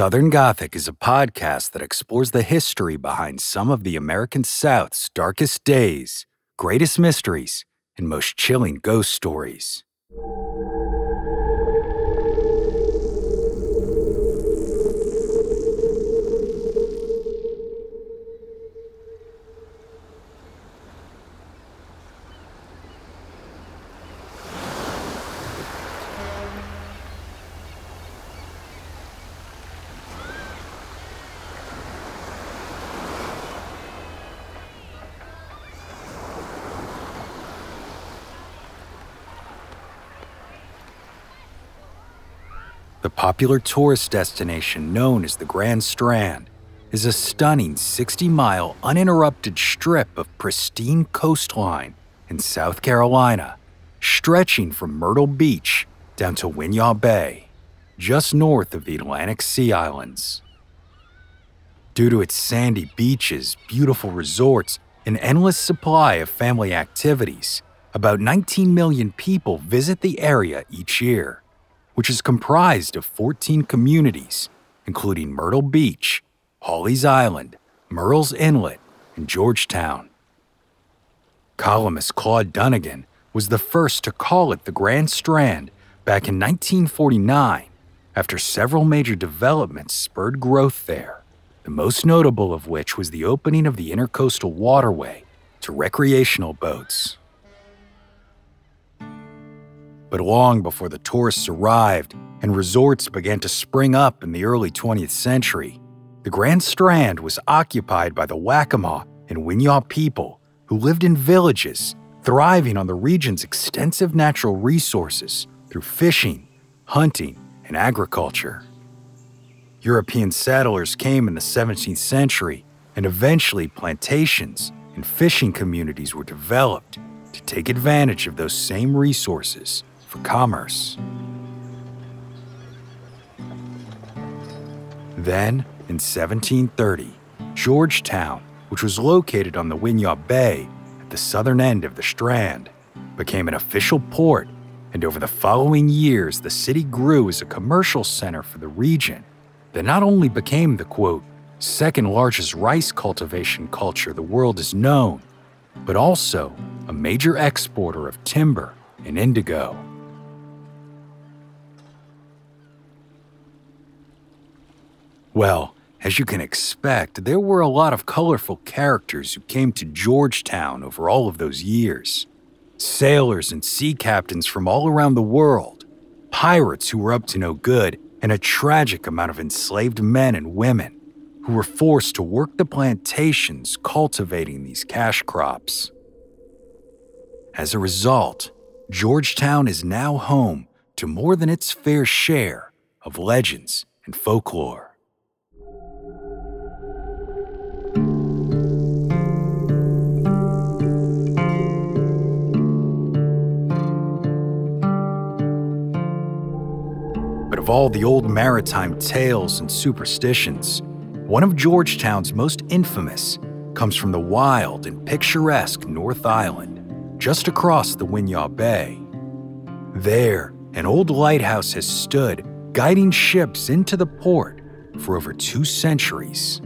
Southern Gothic is a podcast that explores the history behind some of the American South's darkest days, greatest mysteries, and most chilling ghost stories. The popular tourist destination known as the Grand Strand is a stunning 60 mile uninterrupted strip of pristine coastline in South Carolina, stretching from Myrtle Beach down to Winyah Bay, just north of the Atlantic Sea Islands. Due to its sandy beaches, beautiful resorts, and endless supply of family activities, about 19 million people visit the area each year which is comprised of 14 communities, including Myrtle Beach, Pawleys Island, Murrells Inlet, and Georgetown. Columnist Claude Dunnagan was the first to call it the Grand Strand back in 1949 after several major developments spurred growth there, the most notable of which was the opening of the Intercoastal Waterway to recreational boats. But long before the tourists arrived and resorts began to spring up in the early 20th century, the Grand Strand was occupied by the Waccamaw and Winyaw people who lived in villages, thriving on the region's extensive natural resources through fishing, hunting, and agriculture. European settlers came in the 17th century, and eventually plantations and fishing communities were developed to take advantage of those same resources for commerce. Then, in 1730, Georgetown, which was located on the Winyah Bay at the southern end of the Strand, became an official port, and over the following years, the city grew as a commercial center for the region that not only became the quote, second largest rice cultivation culture the world has known, but also a major exporter of timber and indigo. Well, as you can expect, there were a lot of colorful characters who came to Georgetown over all of those years. Sailors and sea captains from all around the world, pirates who were up to no good, and a tragic amount of enslaved men and women who were forced to work the plantations cultivating these cash crops. As a result, Georgetown is now home to more than its fair share of legends and folklore. Of all the old maritime tales and superstitions, one of Georgetown's most infamous comes from the wild and picturesque North Island, just across the Winyah Bay. There, an old lighthouse has stood, guiding ships into the port for over two centuries.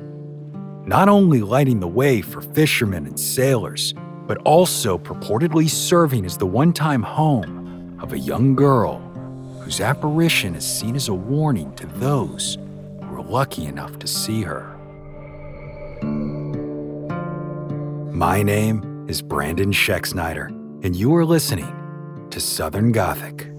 Not only lighting the way for fishermen and sailors, but also purportedly serving as the one time home of a young girl whose apparition is seen as a warning to those who are lucky enough to see her. My name is Brandon Schexnayder, and you are listening to Southern Gothic.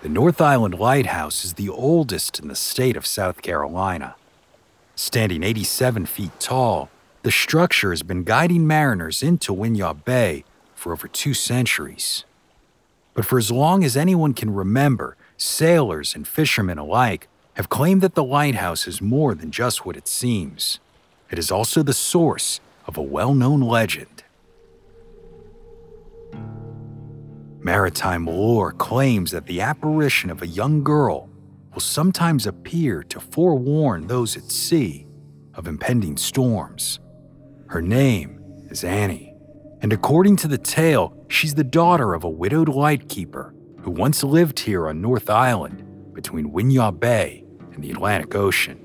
The North Island Lighthouse is the oldest in the state of South Carolina. Standing 87 feet tall, the structure has been guiding mariners into Winyah Bay for over two centuries. But for as long as anyone can remember, sailors and fishermen alike have claimed that the lighthouse is more than just what it seems. It is also the source of a well known legend. Maritime lore claims that the apparition of a young girl will sometimes appear to forewarn those at sea of impending storms. Her name is Annie, and according to the tale, she's the daughter of a widowed lightkeeper who once lived here on North Island between Winyah Bay and the Atlantic Ocean.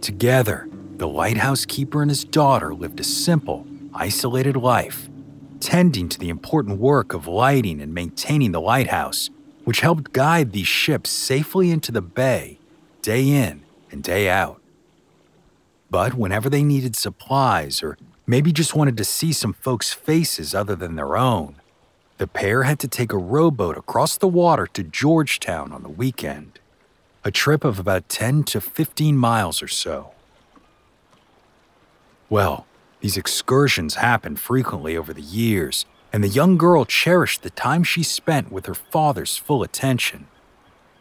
Together, the lighthouse keeper and his daughter lived a simple, isolated life, tending to the important work of lighting and maintaining the lighthouse, which helped guide these ships safely into the bay day in and day out. But whenever they needed supplies or maybe just wanted to see some folks' faces other than their own, the pair had to take a rowboat across the water to Georgetown on the weekend, a trip of about 10 to 15 miles or so. Well, these excursions happened frequently over the years, and the young girl cherished the time she spent with her father's full attention.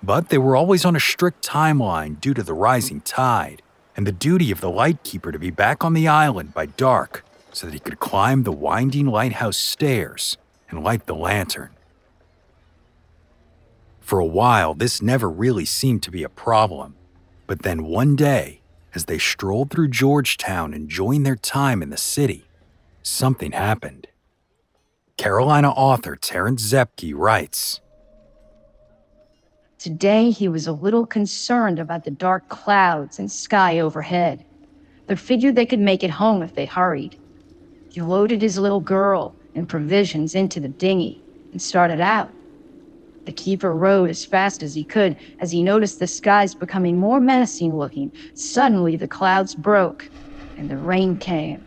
But they were always on a strict timeline due to the rising tide, and the duty of the lightkeeper to be back on the island by dark so that he could climb the winding lighthouse stairs and light the lantern. For a while, this never really seemed to be a problem, but then one day, as they strolled through Georgetown enjoying their time in the city, something happened. Carolina author Terrance Zepke writes Today he was a little concerned about the dark clouds and sky overhead. They figured they could make it home if they hurried. He loaded his little girl and provisions into the dinghy and started out. The keeper rode as fast as he could as he noticed the skies becoming more menacing looking. Suddenly the clouds broke and the rain came.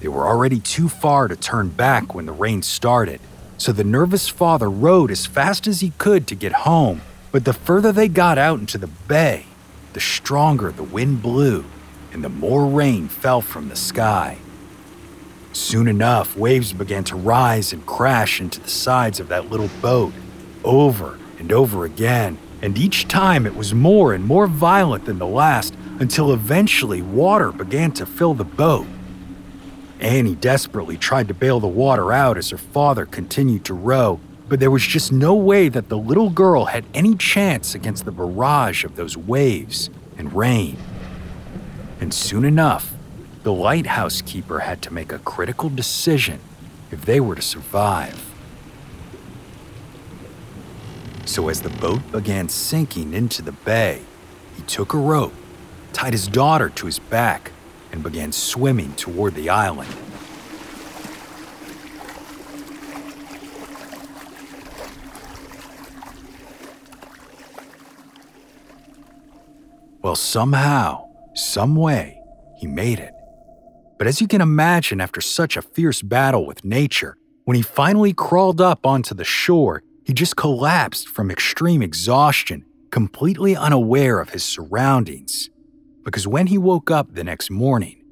They were already too far to turn back when the rain started, so the nervous father rode as fast as he could to get home. But the further they got out into the bay, the stronger the wind blew and the more rain fell from the sky. Soon enough, waves began to rise and crash into the sides of that little boat, over and over again, and each time it was more and more violent than the last until eventually water began to fill the boat. Annie desperately tried to bail the water out as her father continued to row, but there was just no way that the little girl had any chance against the barrage of those waves and rain. And soon enough, the lighthouse keeper had to make a critical decision if they were to survive. So, as the boat began sinking into the bay, he took a rope, tied his daughter to his back, and began swimming toward the island. Well, somehow, some way, he made it. But as you can imagine, after such a fierce battle with nature, when he finally crawled up onto the shore, he just collapsed from extreme exhaustion, completely unaware of his surroundings because when he woke up the next morning,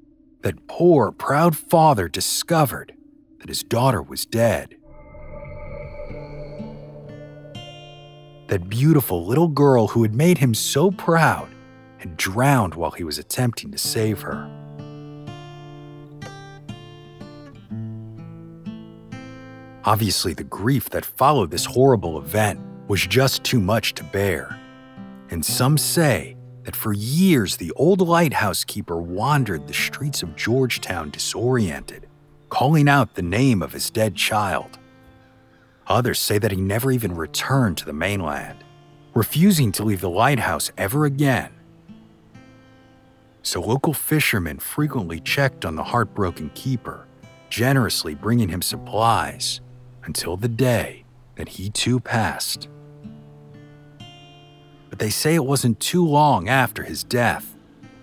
that poor, proud father discovered that his daughter was dead. That beautiful little girl who had made him so proud had drowned while he was attempting to save her. Obviously, the grief that followed this horrible event was just too much to bear. And some say that for years the old lighthouse keeper wandered the streets of Georgetown disoriented, calling out the name of his dead child. Others say that he never even returned to the mainland, refusing to leave the lighthouse ever again. So local fishermen frequently checked on the heartbroken keeper, generously bringing him supplies until the day that he too passed but they say it wasn't too long after his death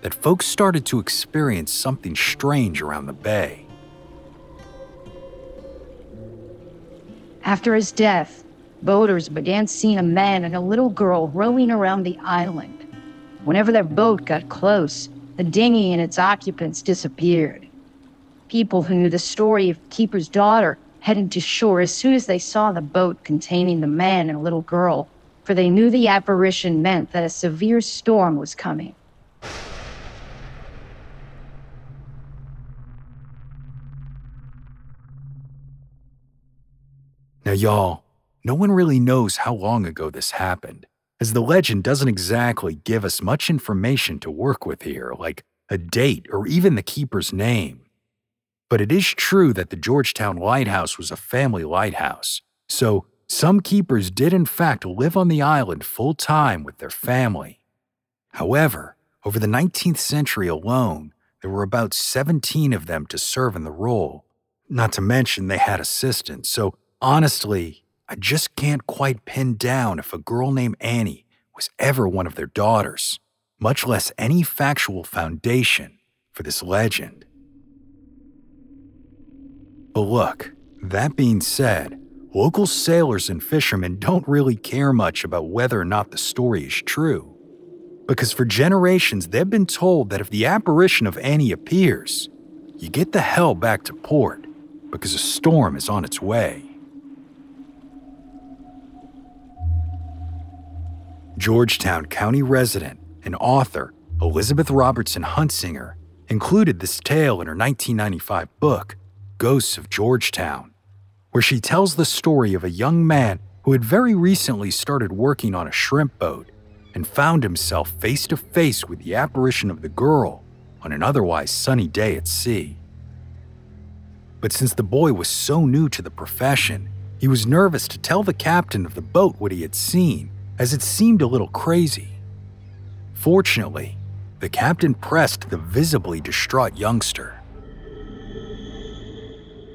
that folks started to experience something strange around the bay. After his death, boaters began seeing a man and a little girl rowing around the island. Whenever their boat got close, the dinghy and its occupants disappeared. People who knew the story of Keeper's daughter headed to shore as soon as they saw the boat containing the man and little girl, for they knew the apparition meant that a severe storm was coming. Now, y'all, no one really knows how long ago this happened, as the legend doesn't exactly give us much information to work with here, like a date or even the keeper's name. But it is true that the Georgetown Lighthouse was a family lighthouse, so some keepers did in fact live on the island full time with their family. However, over the 19th century alone, there were about 17 of them to serve in the role. Not to mention they had assistants, so honestly, I just can't quite pin down if a girl named Annie was ever one of their daughters, much less any factual foundation for this legend. But look, that being said, local sailors and fishermen don't really care much about whether or not the story is true. Because for generations, they've been told that if the apparition of Annie appears, you get the hell back to port because a storm is on its way. Georgetown County resident and author Elizabeth Robertson Huntsinger included this tale in her 1995 book, Ghosts of Georgetown, where she tells the story of a young man who had very recently started working on a shrimp boat and found himself face to face with the apparition of the girl on an otherwise sunny day at sea. But since the boy was so new to the profession, he was nervous to tell the captain of the boat what he had seen as it seemed a little crazy. Fortunately, the captain pressed the visibly distraught youngster.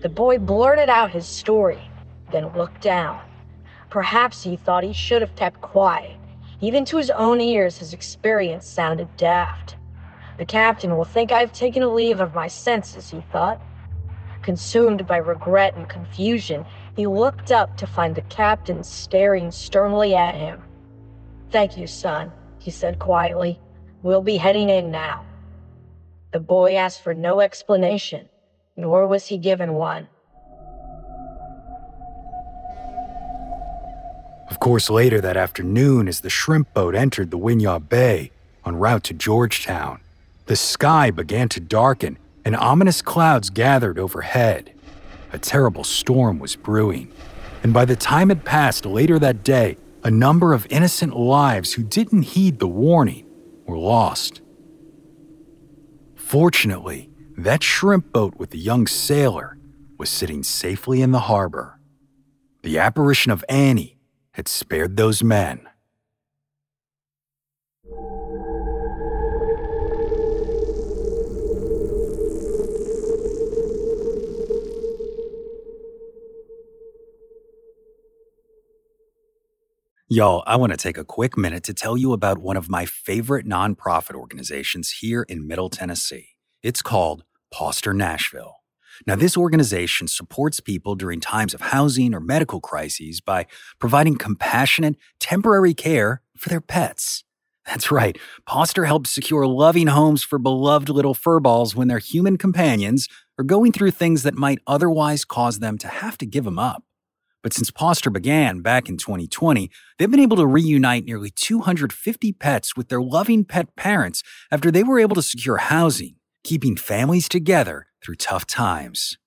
The boy blurted out his story, then looked down. Perhaps he thought he should have kept quiet. Even to his own ears, his experience sounded daft. The captain will think I've taken a leave of my senses, he thought. Consumed by regret and confusion, he looked up to find the captain staring sternly at him. Thank you, son, he said quietly. We'll be heading in now. The boy asked for no explanation, nor was he given one. Of course, later that afternoon, as the shrimp boat entered the Winyah Bay en route to Georgetown, the sky began to darken and ominous clouds gathered overhead. A terrible storm was brewing, and by the time it passed later that day, a number of innocent lives who didn't heed the warning were lost. Fortunately, that shrimp boat with the young sailor was sitting safely in the harbor. The apparition of Annie had spared those men. Y'all, I want to take a quick minute to tell you about one of my favorite nonprofit organizations here in Middle Tennessee. It's called Pauster Nashville. Now, this organization supports people during times of housing or medical crises by providing compassionate, temporary care for their pets. That's right, Poster helps secure loving homes for beloved little furballs when their human companions are going through things that might otherwise cause them to have to give them up. But since Poster began back in 2020, they've been able to reunite nearly 250 pets with their loving pet parents after they were able to secure housing, keeping families together through tough times.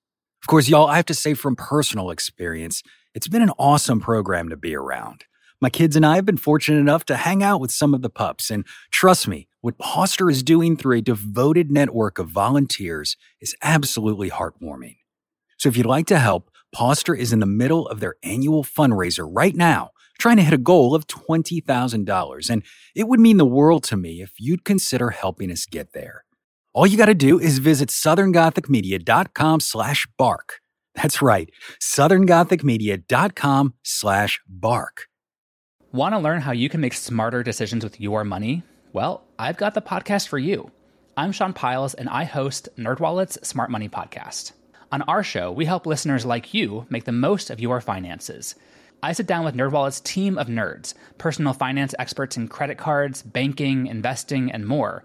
Of course, y'all, I have to say from personal experience, it's been an awesome program to be around. My kids and I have been fortunate enough to hang out with some of the pups, and trust me, what Pauster is doing through a devoted network of volunteers is absolutely heartwarming. So if you'd like to help, Poster is in the middle of their annual fundraiser right now, trying to hit a goal of $20,000. And it would mean the world to me if you'd consider helping us get there. All you got to do is visit southerngothicmedia.com slash bark. That's right, southerngothicmedia.com slash bark. Want to learn how you can make smarter decisions with your money? Well, I've got the podcast for you. I'm Sean Pyles, and I host NerdWallet's Smart Money Podcast. On our show, we help listeners like you make the most of your finances. I sit down with NerdWallet's team of nerds, personal finance experts in credit cards, banking, investing, and more.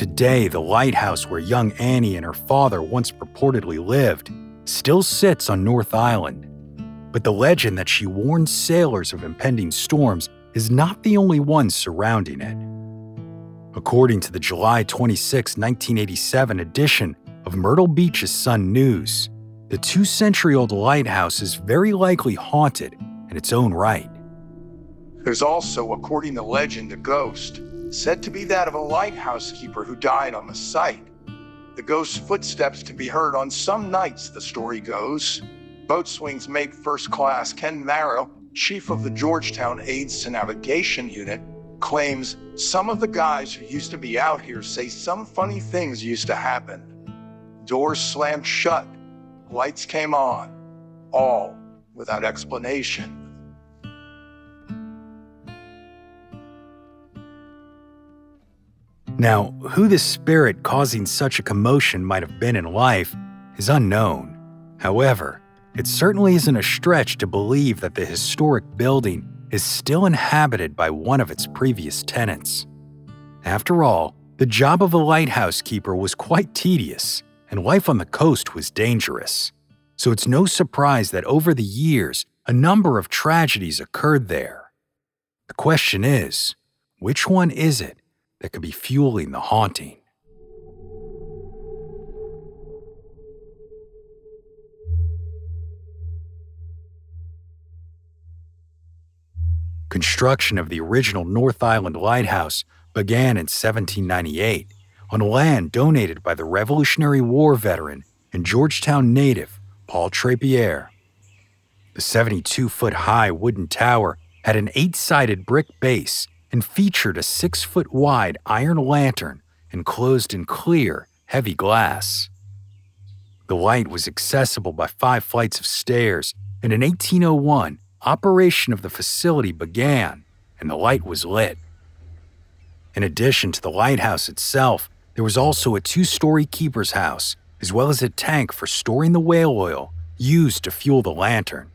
Today, the lighthouse where young Annie and her father once purportedly lived still sits on North Island. But the legend that she warned sailors of impending storms is not the only one surrounding it. According to the July 26, 1987 edition of Myrtle Beach's Sun News, the two century old lighthouse is very likely haunted in its own right. There's also, according to legend, a ghost said to be that of a lighthouse keeper who died on the site. The ghost's footsteps to be heard on some nights, the story goes. Boatswain's mate first class Ken Marrow, chief of the Georgetown Aids to Navigation Unit, claims some of the guys who used to be out here say some funny things used to happen. Doors slammed shut, lights came on, all without explanation. Now, who the spirit causing such a commotion might have been in life is unknown. However, it certainly isn't a stretch to believe that the historic building is still inhabited by one of its previous tenants. After all, the job of a lighthouse keeper was quite tedious, and life on the coast was dangerous. So it's no surprise that over the years, a number of tragedies occurred there. The question is which one is it that could be fueling the haunting. Construction of the original North Island Lighthouse began in 1798 on land donated by the Revolutionary War veteran and Georgetown native Paul Trapier. The 72 foot high wooden tower had an eight sided brick base and featured a six foot wide iron lantern enclosed in clear, heavy glass. The light was accessible by five flights of stairs, and in 1801, operation of the facility began and the light was lit. In addition to the lighthouse itself, there was also a two story keeper's house, as well as a tank for storing the whale oil used to fuel the lantern.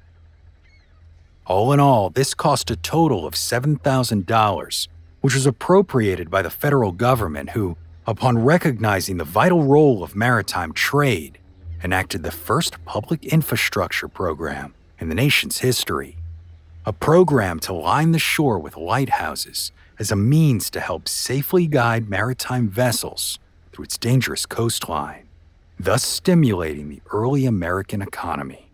All in all, this cost a total of $7,000, which was appropriated by the federal government, who, upon recognizing the vital role of maritime trade, enacted the first public infrastructure program in the nation's history. A program to line the shore with lighthouses as a means to help safely guide maritime vessels through its dangerous coastline, thus stimulating the early American economy.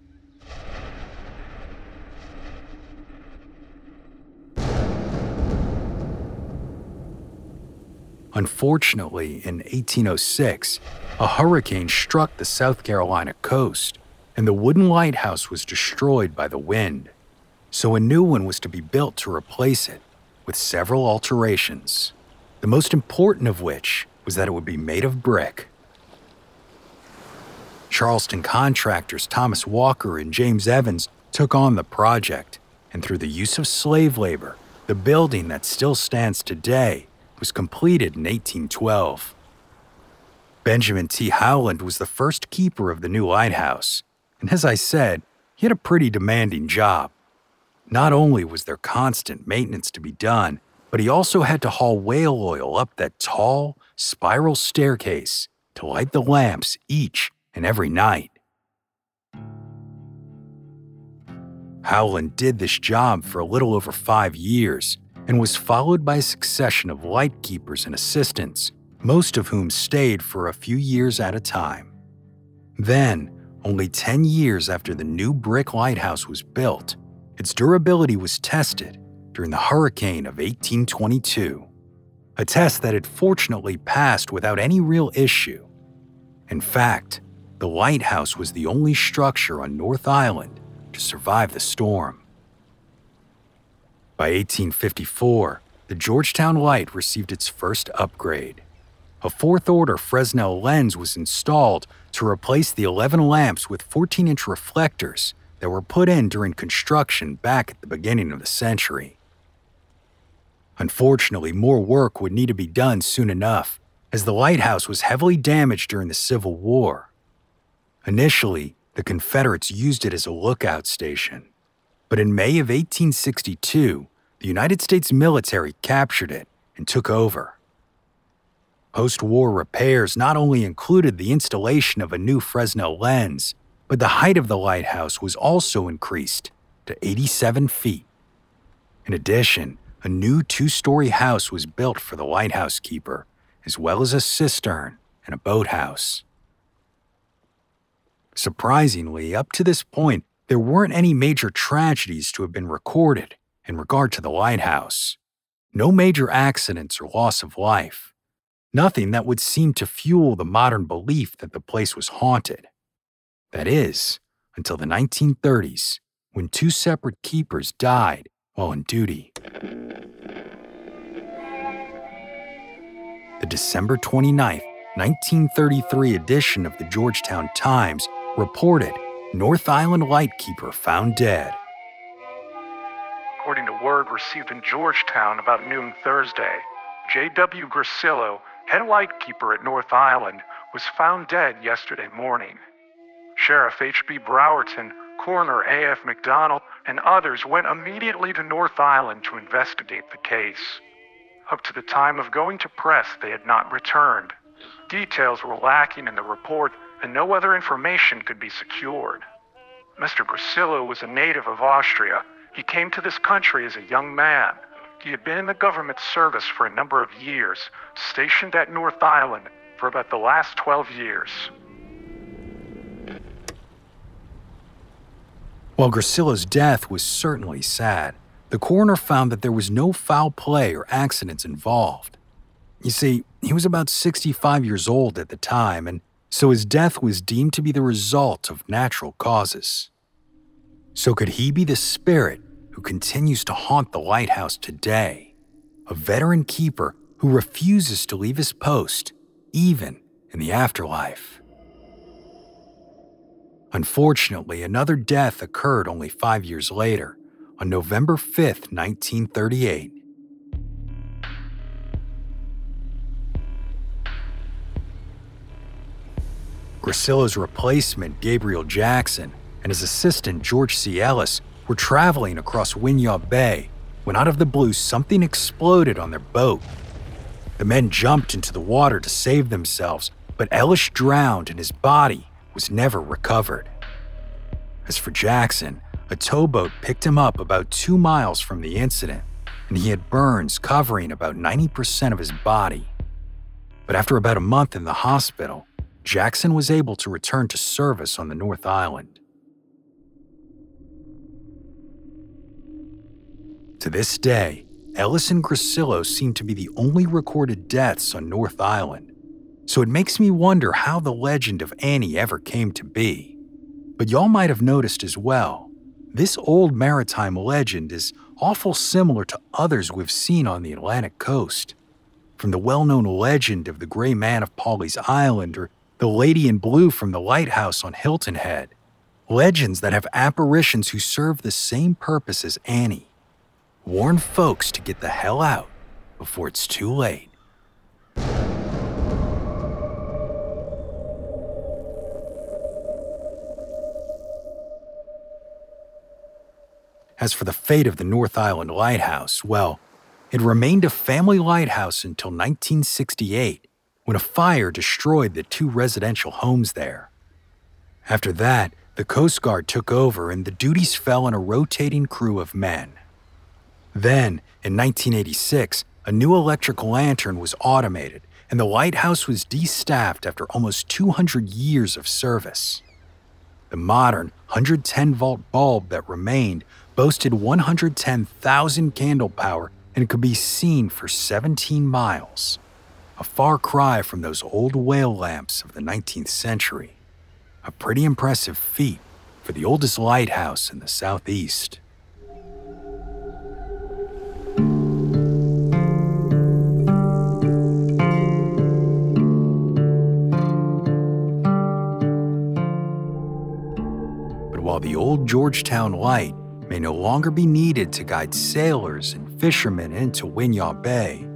Unfortunately, in 1806, a hurricane struck the South Carolina coast, and the wooden lighthouse was destroyed by the wind. So a new one was to be built to replace it, with several alterations, the most important of which was that it would be made of brick. Charleston contractors Thomas Walker and James Evans took on the project, and through the use of slave labor, the building that still stands today was completed in 1812. Benjamin T. Howland was the first keeper of the new lighthouse, and as I said, he had a pretty demanding job. Not only was there constant maintenance to be done, but he also had to haul whale oil up that tall, spiral staircase to light the lamps each and every night. Howland did this job for a little over five years and was followed by a succession of lightkeepers and assistants, most of whom stayed for a few years at a time. Then, only 10 years after the new brick lighthouse was built, its durability was tested during the hurricane of 1822, a test that had fortunately passed without any real issue. In fact, the lighthouse was the only structure on North Island to survive the storm. By 1854, the Georgetown Light received its first upgrade. A fourth order Fresnel lens was installed to replace the 11 lamps with 14 inch reflectors that were put in during construction back at the beginning of the century. Unfortunately, more work would need to be done soon enough, as the lighthouse was heavily damaged during the Civil War. Initially, the Confederates used it as a lookout station. But in May of 1862, the United States military captured it and took over. Post war repairs not only included the installation of a new Fresnel lens, but the height of the lighthouse was also increased to 87 feet. In addition, a new two story house was built for the lighthouse keeper, as well as a cistern and a boathouse. Surprisingly, up to this point, there weren't any major tragedies to have been recorded in regard to the lighthouse. No major accidents or loss of life. Nothing that would seem to fuel the modern belief that the place was haunted. That is, until the 1930s, when two separate keepers died while on duty. The December 29, 1933 edition of the Georgetown Times reported North Island lightkeeper found dead. According to word received in Georgetown about noon Thursday, J.W. Grasillo, head lightkeeper at North Island, was found dead yesterday morning. Sheriff H.B. Browerton, Coroner A.F. McDonald, and others went immediately to North Island to investigate the case. Up to the time of going to press, they had not returned. Details were lacking in the report, and no other information could be secured. Mr. Grasillo was a native of Austria. He came to this country as a young man. He had been in the government service for a number of years, stationed at North Island for about the last 12 years. While Grasillo's death was certainly sad, the coroner found that there was no foul play or accidents involved. You see, he was about 65 years old at the time, and so his death was deemed to be the result of natural causes. So, could he be the spirit who continues to haunt the lighthouse today? A veteran keeper who refuses to leave his post, even in the afterlife? Unfortunately, another death occurred only five years later, on November 5, 1938. Grasillo's replacement, Gabriel Jackson, and his assistant, George C. Ellis, were traveling across Winyah Bay when out of the blue something exploded on their boat. The men jumped into the water to save themselves, but Ellis drowned and his body was never recovered. As for Jackson, a towboat picked him up about two miles from the incident, and he had burns covering about 90% of his body. But after about a month in the hospital, Jackson was able to return to service on the North Island. To this day, Ellis and Grasillo seem to be the only recorded deaths on North Island, so it makes me wonder how the legend of Annie ever came to be. But y'all might have noticed as well, this old maritime legend is awful similar to others we've seen on the Atlantic coast. From the well known legend of the Gray Man of Pawleys Island or the Lady in Blue from the lighthouse on Hilton Head. Legends that have apparitions who serve the same purpose as Annie warn folks to get the hell out before it's too late. As for the fate of the North Island Lighthouse, well, it remained a family lighthouse until 1968, when a fire destroyed the two residential homes there. After that, the Coast Guard took over and the duties fell on a rotating crew of men. Then, in 1986, a new electric lantern was automated and the lighthouse was destaffed after almost 200 years of service. The modern 110 volt bulb that remained boasted 110,000 candle power and could be seen for 17 miles, a far cry from those old whale lamps of the 19th century. A pretty impressive feat for the oldest lighthouse in the southeast. But while the old Georgetown Light may no longer be needed to guide sailors and fishermen into Winyah Bay,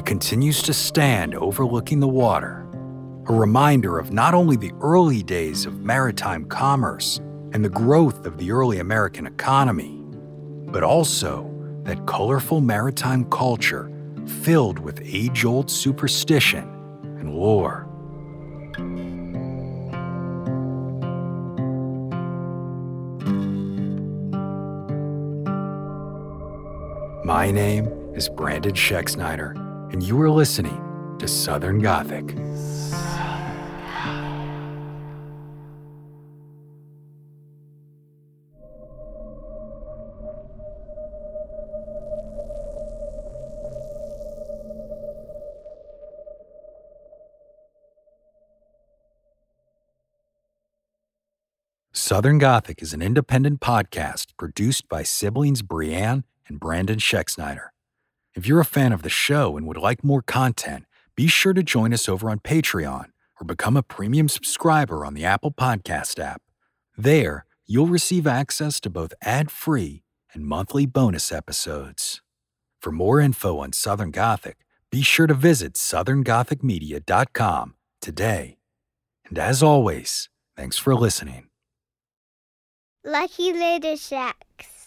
it continues to stand overlooking the water, a reminder of not only the early days of maritime commerce and the growth of the early American economy, but also that colorful maritime culture filled with age old superstition and lore. My name is Brandon Schexnayder, and you are listening to Southern Gothic. Southern Gothic is an independent podcast produced by siblings Brianne and Brandon Schexnayder. If you're a fan of the show and would like more content, be sure to join us over on Patreon or become a premium subscriber on the Apple Podcast app. There, you'll receive access to both ad free and monthly bonus episodes. For more info on Southern Gothic, be sure to visit southerngothicmedia.com today. And as always, thanks for listening. Lucky Little Shacks.